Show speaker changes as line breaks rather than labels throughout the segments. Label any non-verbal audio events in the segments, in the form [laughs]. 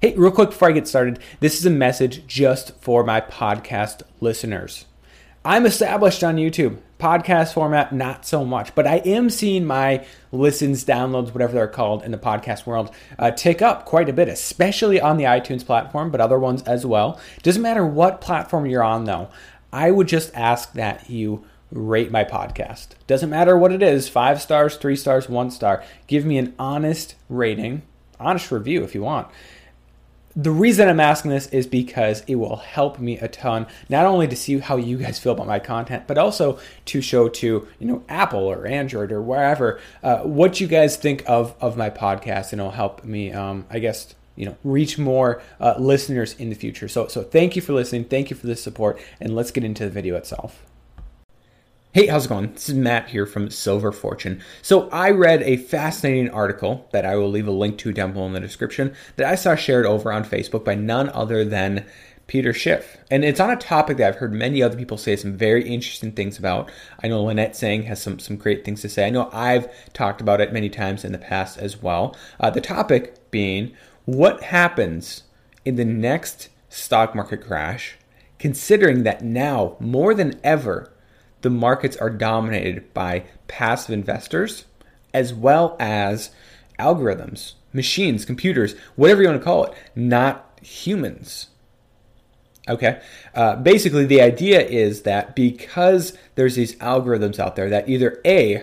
Hey, real quick before I get started, this is a message just for my podcast listeners. I'm established on YouTube. Podcast format, not so much, but I am seeing my listens, downloads, whatever they're called in the podcast world, uh, tick up quite a bit, especially on the iTunes platform, but other ones as well. Doesn't matter what platform you're on, though. I would just ask that you rate my podcast. Doesn't matter what it is five stars, three stars, one star. Give me an honest rating, honest review if you want the reason I'm asking this is because it will help me a ton, not only to see how you guys feel about my content, but also to show to you know Apple or Android or wherever uh, what you guys think of of my podcast, and it'll help me, um, I guess, you know, reach more uh, listeners in the future. So, so thank you for listening, thank you for the support, and let's get into the video itself. Hey, how's it going? This is Matt here from Silver Fortune. So, I read a fascinating article that I will leave a link to down below in the description that I saw shared over on Facebook by none other than Peter Schiff. And it's on a topic that I've heard many other people say some very interesting things about. I know Lynette Zang has some, some great things to say. I know I've talked about it many times in the past as well. Uh, the topic being what happens in the next stock market crash, considering that now, more than ever, the markets are dominated by passive investors as well as algorithms, machines, computers, whatever you want to call it, not humans. Okay. Uh, basically, the idea is that because there's these algorithms out there that either A,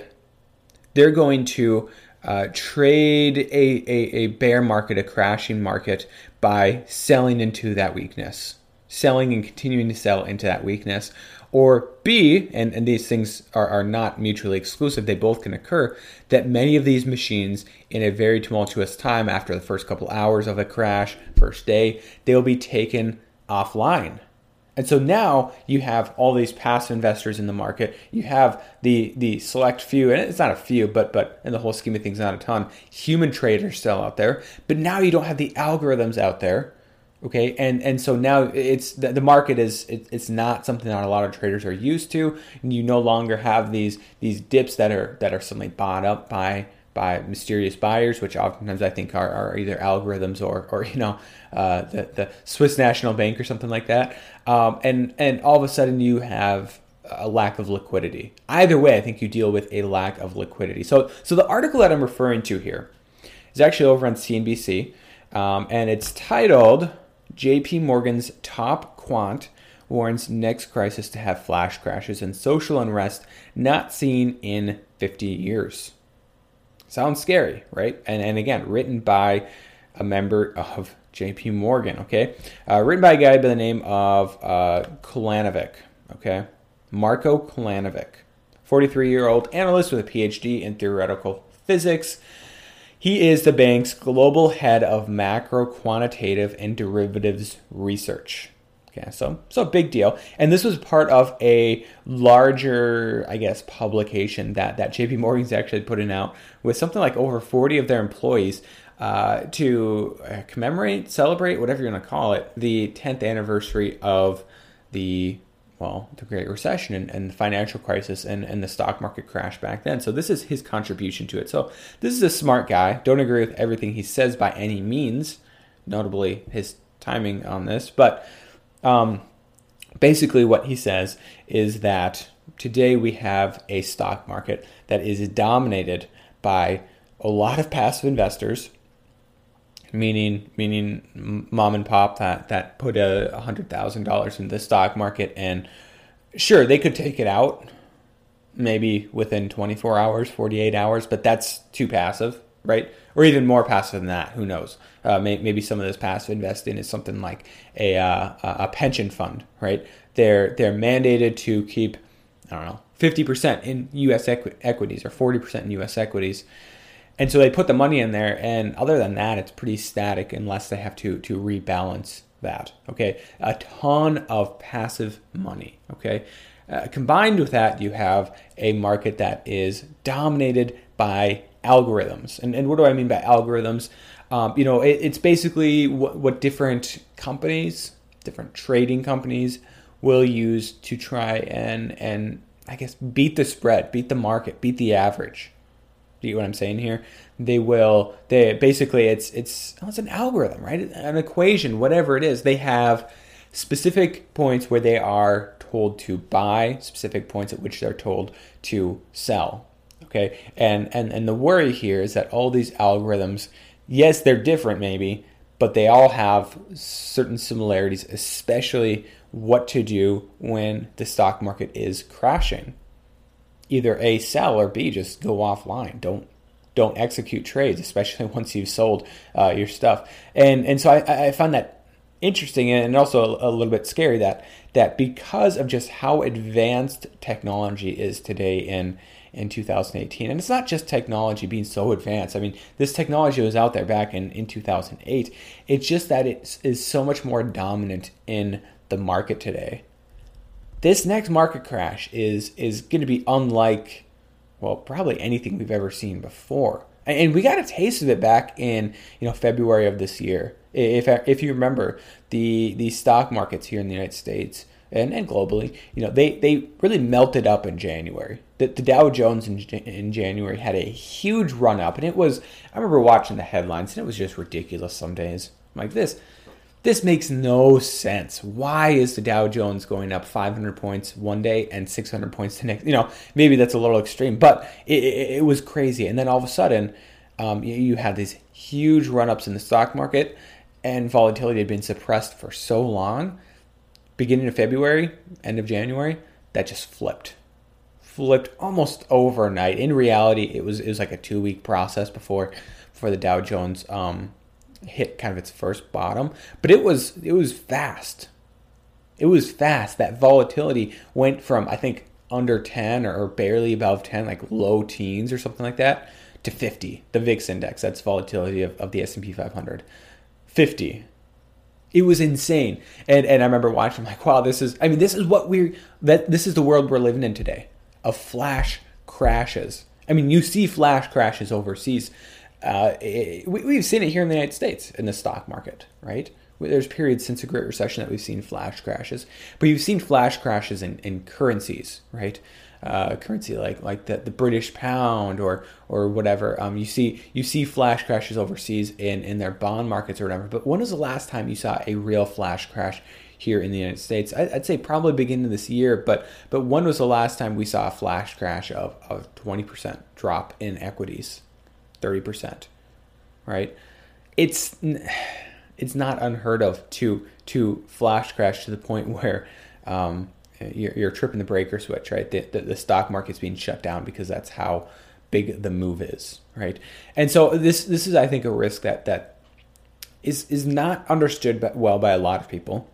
they're going to uh, trade a, a, a bear market, a crashing market, by selling into that weakness, selling and continuing to sell into that weakness, or B, and, and these things are, are not mutually exclusive, they both can occur, that many of these machines in a very tumultuous time after the first couple hours of a crash, first day, they'll be taken offline. And so now you have all these passive investors in the market. You have the the select few, and it's not a few, but but in the whole scheme of things, not a ton. Human traders still out there, but now you don't have the algorithms out there okay and and so now it's the, the market is it, it's not something that a lot of traders are used to and you no longer have these these dips that are that are suddenly bought up by by mysterious buyers which oftentimes i think are, are either algorithms or or you know uh, the, the swiss national bank or something like that. Um, and and all of a sudden you have a lack of liquidity. Either way i think you deal with a lack of liquidity. So so the article that i'm referring to here is actually over on cnbc um, and it's titled JP Morgan's top quant warns next crisis to have flash crashes and social unrest not seen in 50 years. Sounds scary, right? And, and again, written by a member of JP Morgan, okay? Uh, written by a guy by the name of uh, Kolanovic, okay? Marco Kolanovic, 43 year old analyst with a PhD in theoretical physics he is the bank's global head of macro quantitative and derivatives research. Okay, so so big deal. And this was part of a larger, I guess, publication that that JP Morgan's actually putting out with something like over 40 of their employees uh, to uh, commemorate, celebrate, whatever you want to call it, the 10th anniversary of the well, the Great Recession and, and, the financial crisis and, and the stock market crash back then. So this is his contribution to it. So this is a smart guy. Don't agree with everything he says by any means, notably his timing on this. But um, basically, what he says is that today we have a stock market that is dominated by a lot of passive investors meaning meaning mom and pop that that put a hundred thousand dollars in the stock market and sure they could take it out maybe within 24 hours 48 hours but that's too passive right? Or even more passive than that who knows? Uh, may, maybe some of this passive investing is something like a, uh, a pension fund right? They're they're mandated to keep i don't know 50% in us equi- equities or 40% in us equities And so they put the money in there, and other than that, it's pretty static unless they have to to rebalance that. Okay, a ton of passive money. Okay, uh, combined with that, you have a market that is dominated by algorithms. And, and what do I mean by algorithms? Um, you know, it, it's basically what, what different companies, different trading companies, will use to try and and I guess beat the spread, beat the market, beat the average. Do you get what I'm saying here? They will. They basically it's it's oh, it's an algorithm, right? An equation, whatever it is. They have specific points where they are told to buy, specific points at which they're told to sell. Okay, and and and the worry here is that all these algorithms, yes, they're different maybe, but they all have certain similarities, especially what to do when the stock market is crashing. Either A, sell, or B, just go offline. Don't don't execute trades, especially [laughs] once you've sold uh, your stuff. And and so I, I find that interesting and also a little bit scary that that because of just how advanced technology is today in in 2018 and it's not just technology being so advanced i mean this technology was out there back in, in 2008 it's just that it is so much more dominant in the market today this next market crash is is going to be unlike well probably anything we've ever seen before and we got a taste of it back in you know February of this year. If if you remember the the stock markets here in the United States and, and globally, you know they they really melted up in January. The, the Dow Jones in, in January had a huge run up, and it was I remember watching the headlines and it was just ridiculous. Some days I'm like this this makes no sense. Why is the Dow Jones going up 500 points one day and 600 points the next? You know, maybe that's a little extreme, but it, it, it was crazy. And then all of a sudden, um, you, you had these huge run ups in the stock market, and volatility had been suppressed for so long. Beginning of February, end of January, that just flipped. Flipped almost overnight. In reality, it was it was like a two week process before before the Dow Jones um, hit kind of its first bottom, but it was it was fast. It was fast. That volatility went from I think under 10 or barely above 10, like low teens or something like that, to 50. The VIX index, that's volatility of, of the S&P 500. 50. It was insane. And and I remember watching I'm like, wow, this is I mean, this is what we're that this is the world we're living in today. Of flash crashes. I mean, you see flash crashes overseas. Uh, it, we, have seen it here in the United States in the stock market, right? There's periods since the Great Recession that we've seen flash crashes, but you've seen flash crashes in, in currencies, right? Uh, currency like like the, the British pound or or whatever. Um, you see you see flash crashes overseas in in their bond markets or whatever. But when was the last time you saw a real flash crash here in the United States? I, would say probably beginning of this year. But but when was the last time we saw a flash crash of of twenty percent drop in equities? 30%, right? It's it's not unheard of to to flash crash to the point [laughs] where um, you're, you're, tripping the breaker switch, right? The, the, the, stock market's being shut down because that's how big the move is, right? And so this this is, I think, a risk that that is is not understood well by a lot of people.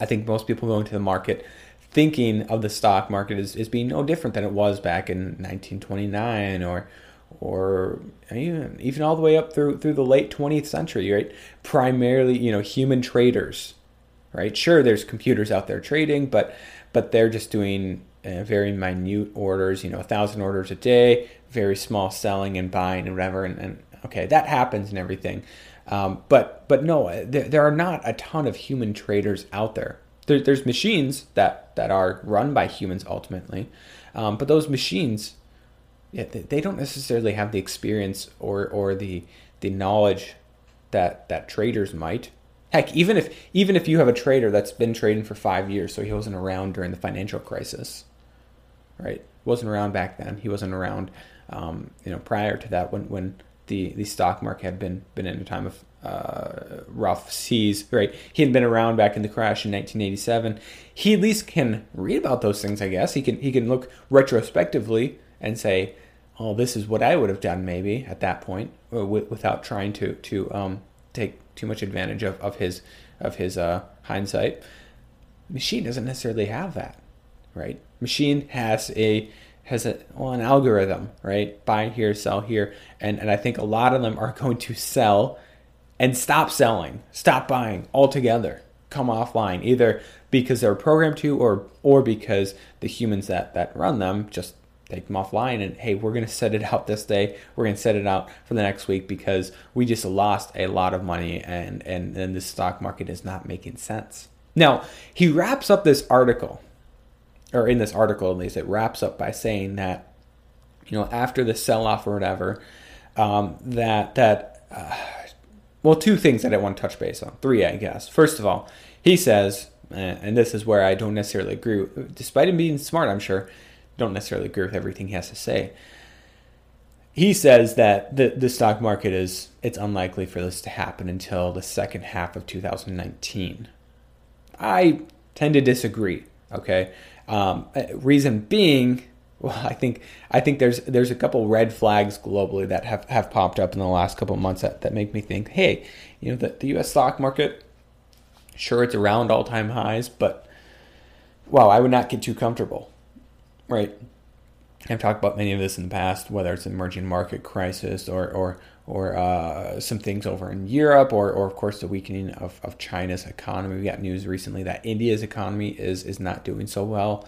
I think most people going to the market thinking of the stock market as, as being no different than it was back in 1929 or or even even all the way up through through the late 20th century, right? Primarily, you know, human traders, right? Sure, there's computers out there trading, but but they're just doing uh, very minute orders, you know, a thousand orders a day, very small selling and buying and whatever, and, and okay, that happens and everything. Um, but but no, there, there are not a ton of human traders out there. there. There's machines that that are run by humans ultimately, um, but those machines yeah, they don't necessarily have the experience or or the the knowledge that that traders might. Heck, even if even if you have a trader that's been trading for five years, so he wasn't around during the financial crisis, right? wasn't around back then. He wasn't around, um, you know, prior to that when when the the stock market had been been in a time of uh, rough seas, right? He had been around back in the crash in 1987. He at least can read about those things, I guess. He can he can look retrospectively and say, "Oh, this is what I would have done maybe at that point," uh, without trying to to um, take too much advantage of, of his of his uh, hindsight. Machine doesn't necessarily have that, right? Machine has a has a well an algorithm, right? Buy here, sell here, and and I think a lot of them are [laughs] going to sell and stop selling, stop buying altogether, come offline, either because they're programmed to or or because the humans that that run them just take them offline and hey we're going to set it out this day. We're going to set it out for the next week because we just lost a lot of money and and and the stock market is not making sense. Now he wraps up this article or in this article at least it wraps up by saying that you know after the sell off or whatever um, that that uh, well two things that i want to touch base on three i guess. First of all he says and this is where i don't necessarily agree despite him being smart i'm sure don't necessarily agree with everything he has to say. He says that the, the stock market is it's unlikely for this to happen until the second half of 2019. I tend to disagree. Okay, um, reason being, [laughs] well, I think I think there's there's a couple red flags globally that have, have popped up in the last couple months that, that make me think, hey, you know, the, the U.S. stock market, sure, it's around all time highs, but wow, I would not get too comfortable. Right. I've talked about many of this in the past, whether it's an emerging market crisis or or or uh, some things over in Europe, or or of course the weakening of, of China's economy. We got news recently that India's economy is is not doing so well.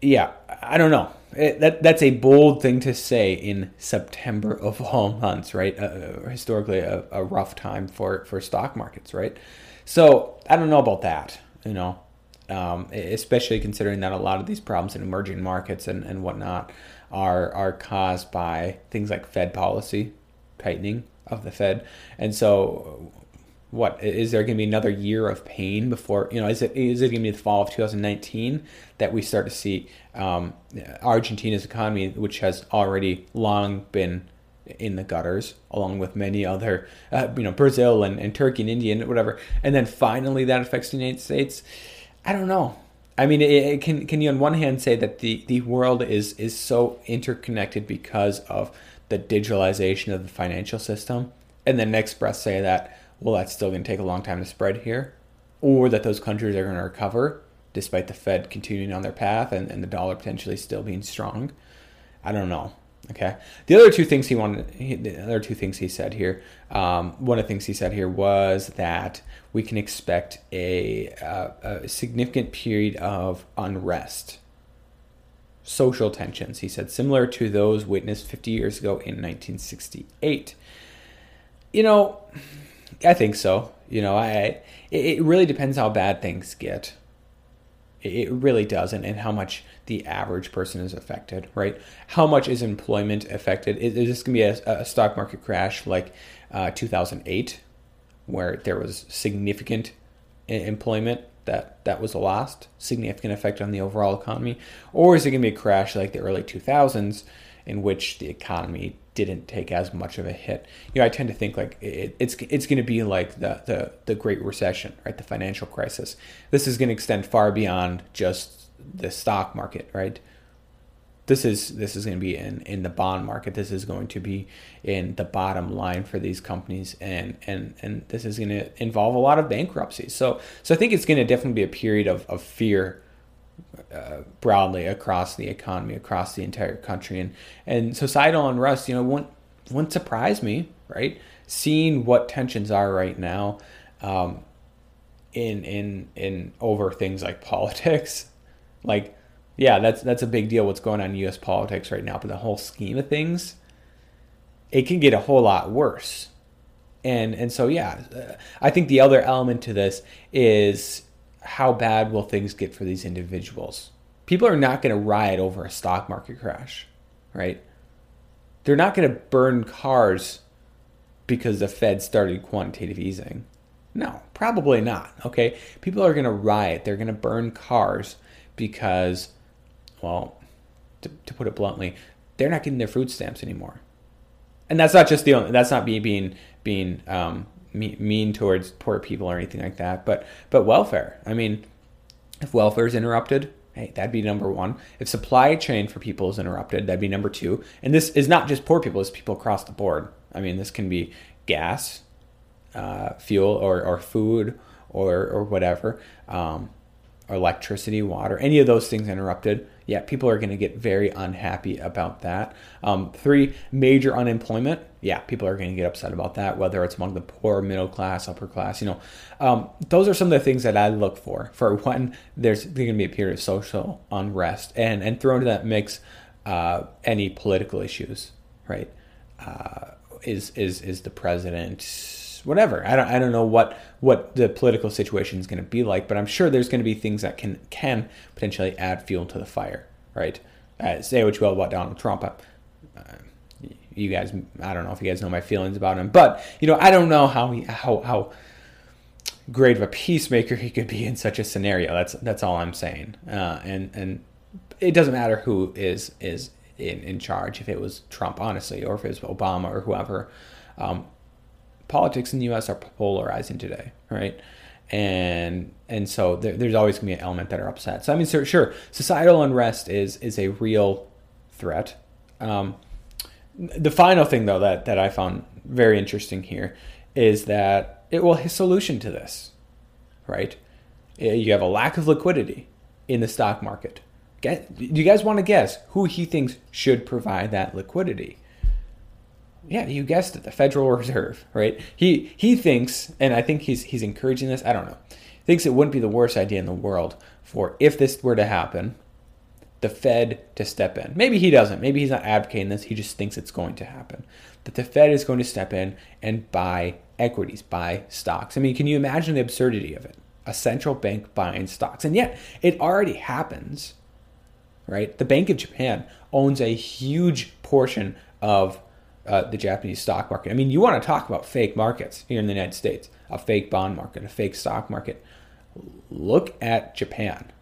Yeah, I don't know. It, that that's a bold thing to say in September of all months, right? Uh, historically, a, a rough time for for stock markets, right? So I don't know about that. You know, um, especially considering that a lot of these problems in emerging markets and, and whatnot are are caused by things like Fed policy tightening of the Fed. And so, what is there going to be another year of pain before you know? Is it is it going to be the fall of 2019 that we start to see um, Argentina's economy, which has already long been in the gutters, along with many other, uh, you know, Brazil and, and Turkey and India and whatever, and then finally that affects the United States I don't know. I mean, it, it can can you on one hand say that the, the world is is so interconnected because of the digitalization of the financial system, and then next breath say that well that's still going to take a long time to spread here, or that those countries are going to recover despite the Fed continuing on their path and, and the dollar potentially still being strong. I don't know. Okay. The other two things he wanted, he, the other two things he said here. Um, one of the things he said here was that we can expect a, uh, a significant period of unrest, social tensions. He said similar to those witnessed 50 years ago in 1968. You know, I think so. You know, I it really depends how bad things get. It really does, and, and how much the average person is affected, right? How much is employment affected? Is, is this going to be a, a, stock market crash like uh, 2008, where there was significant employment that that was lost, significant effect on the overall economy, or is it going to be a crash like the early 2000s, in which the economy didn't take as much of a hit. You know, I tend to think like it, it's it's going to be like the, the the Great Recession, right? The financial crisis. This is going to extend far beyond just the stock market, right? This is this is going to be in in the bond market. This is going to be in the bottom line for these companies, and and and this is going to involve a lot of bankruptcies. So so I think it's going to definitely be a period of of fear uh, broadly across the economy, across the entire country, and and societal unrest. You know, wouldn't wouldn't surprise me, right? Seeing what tensions are right now, um, in in in over things like [laughs] politics, like yeah, that's that's a big deal. What's going on in U.S. politics right now, but the whole scheme of things, it can get a whole lot worse. And and so yeah, I think the other element to this is how bad will things get for these individuals? People are not going to riot over a stock market crash, right? They're not going to burn cars because the Fed started quantitative easing. No, probably not. Okay. People are going to riot. They're going to burn cars because, well, to, to, put it bluntly, they're not getting their food stamps anymore. And that's not just the only, that's not me being, being, um, mean towards poor people or anything like that. But but welfare. I mean, if welfare is interrupted, hey, that'd be number one. If supply chain for people is interrupted, that'd be number two. And this is not just poor people; it's people across the board. I mean, this can be gas, uh, fuel, or or food, or or whatever, um, electricity, water. Any of those things interrupted, yeah, people are going to get very unhappy about that. Um, three, major unemployment. Yeah, people are going to get upset about that, whether it's among the poor, middle class, upper class. You know, um, those are some of the things that I look for. For when there's, there's going to be a period of social unrest, and and throw into that mix uh, any political issues, right? Uh, is is is the president whatever. I don't I don't know what what the political situation is going to be like, but I'm sure there's going to be things that can can potentially add fuel to the fire, right? Uh, say what you will about Donald Trump. Uh, you guys, I don't know if you guys know my feelings about him, but you know I don't know how he, how how great of a peacemaker he could be in such a scenario. That's that's all I'm saying. Uh, and and it doesn't matter who is is in, in charge. If it was Trump, honestly, or if it was Obama or whoever. Um, politics in the U.S. are polarizing today, right? And and so there, there's always going to be an element that are upset. So I mean, sure, sure societal unrest is is a real threat. Um, the final thing, though, that that I found very interesting here is that it will his solution to this, right? You have a lack of liquidity in the stock market. Get, do you guys want to guess who he thinks should provide that liquidity? Yeah, you guessed it, the Federal Reserve, right? He he thinks, and I think he's he's encouraging this. I don't know. Thinks it wouldn't be the worst idea in the world for if this were to happen, the Fed to step in. Maybe he doesn't. Maybe he's not advocating this. He just thinks it's going to happen. That the Fed is going to step in and buy equities, buy stocks. I mean, can you imagine the absurdity of it? A central bank buying stocks, and yet it already happens, right? The Bank of Japan owns a huge portion of uh, the Japanese stock market. I mean, you want to talk about fake markets here in the United States, a fake bond market, a fake stock market. Look at Japan,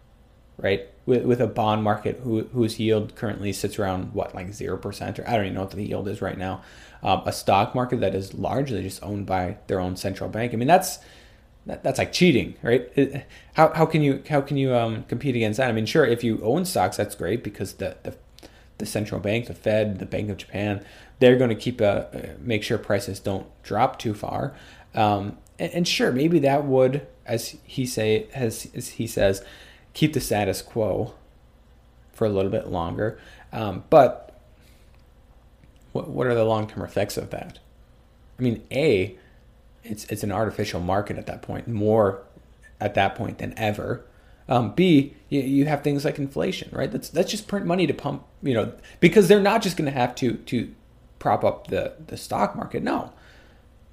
right? With, with a bond market who, whose yield currently sits around what, like 0%, or I don't even know what the yield is right now. Um, a stock market that is largely just owned by their own central bank. I mean, that's that, that's like cheating, right? How, how can you how can you um, compete against that? I mean, sure, if you own stocks, that's great because the, the the central bank, the Fed, the Bank of Japan, they're going to keep a make sure prices don't drop too far. Um, and, and, sure, maybe that would, as he say, as, as, he says, keep the status quo for a little bit longer. Um, but what what are the long term effects of that? I mean, a it's it's an artificial market at that point, more at that point than ever. Um, B, you, you have things like inflation, right? That's that's just print money to pump, you know, because they're not just going to have to to prop up the, the stock market. No,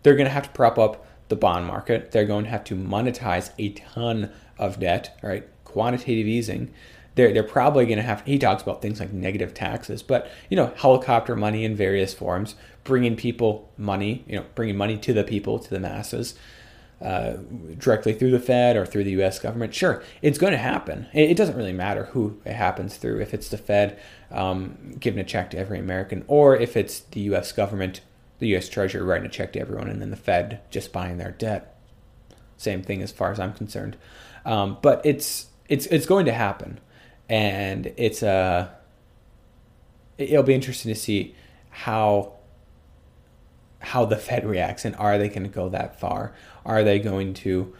they're going to have to prop up the bond market. They're going to have to monetize a ton of debt, right? Quantitative easing. They're, they're probably going to have, he talks about things like negative taxes, but, you know, helicopter money in various forms, bringing people money, you know, bringing money to the people, to the masses. Uh, directly through the Fed or through the U.S. government. Sure, it's going to happen. It, doesn't really matter who it happens through. If it's the Fed um, giving a check to every American, or if it's the U.S. government, the U.S. Treasury writing a check to everyone, and then the Fed just buying their debt. Same thing as far as I'm concerned. Um, but it's it's it's going to happen, and it's a. Uh, it'll be interesting to see how how the Fed reacts and are they going to go that far? Are they going to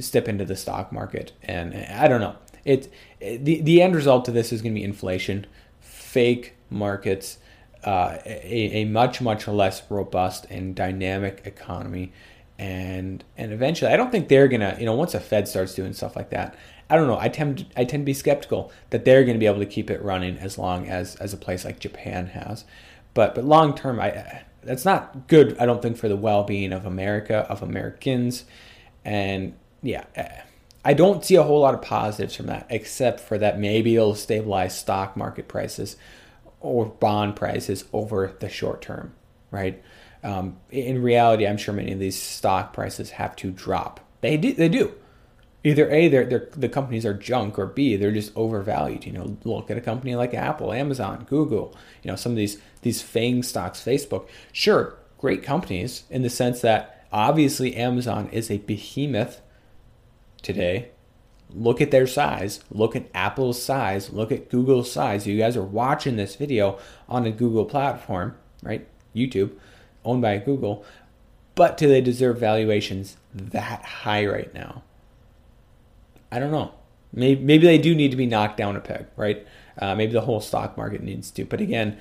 step into the stock market? And I don't know. It, the the end result of this is going to be inflation, fake markets, uh, a, a much much less robust and dynamic economy, and and eventually, I don't think they're gonna you know once the Fed starts doing stuff like that. I don't know. I tend I tend to be skeptical that they're going to be able to keep it running as long as as a place like Japan has. But but long term, I that's not good. I don't think for the well-being of America of Americans, and yeah, I don't see a whole lot of positives from that, except for that maybe it'll stabilize stock market prices or bond prices over the short term, right? Um, in reality, I'm sure many of these stock prices have to drop. They do. They do either a they're, they're, the companies are junk or b they're just overvalued you know look at a company like apple amazon google you know some of these these fang stocks facebook. Sure great companies in the sense that obviously amazon is a behemoth today. Look at their size look at apple's size look at google's size. You guys are watching this video on a google platform right? Youtube owned by google. But do they deserve valuations that high right now I don't know. Maybe, maybe they do need to be knocked down a peg, right? Uh, maybe the whole stock market needs to. But again,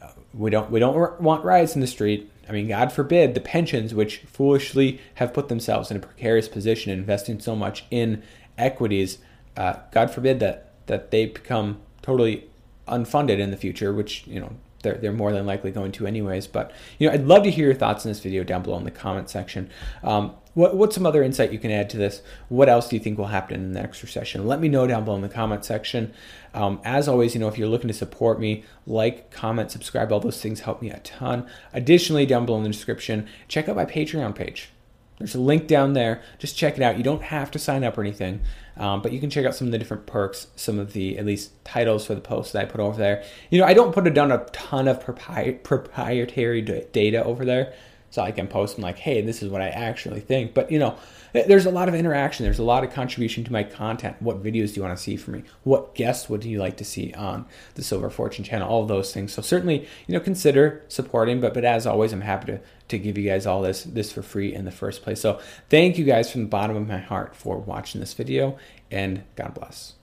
uh, we don't we don't want riots in the street. I mean, God forbid the pensions, which foolishly have put themselves in a precarious position, investing so much in equities. Uh, God forbid that that they become totally unfunded in the future, which you know they're, they're more than likely going to anyways. But you know, I'd love to hear your thoughts in this video down below in the comment section. Um, what, what's some other insight you can add to this? What else do you think will happen in the next recession? Let me know down below in the comment section. Um, as always, you know, if you're looking to support me, like, comment, subscribe, all those things help me a ton. Additionally, down below in the description, check out my Patreon page. There's a link down there. Just check it out. You don't have to sign up or anything, um, but you can check out some of the different perks, some of the at least titles for the posts that I put over there. You know, I don't put down a ton of proprietary data over there so I can post and like, hey, this is what I actually think. But you know, eh, there's a lot of interaction. There's a lot of contribution to my content. What videos do you want to see from me? What guests would you like to see on the Silver Fortune channel? All those things. So certainly, you know, consider supporting. But but as always, I'm happy to to give you guys all this this for free in the first place. So thank you guys from the bottom of my heart for watching this video, and God bless.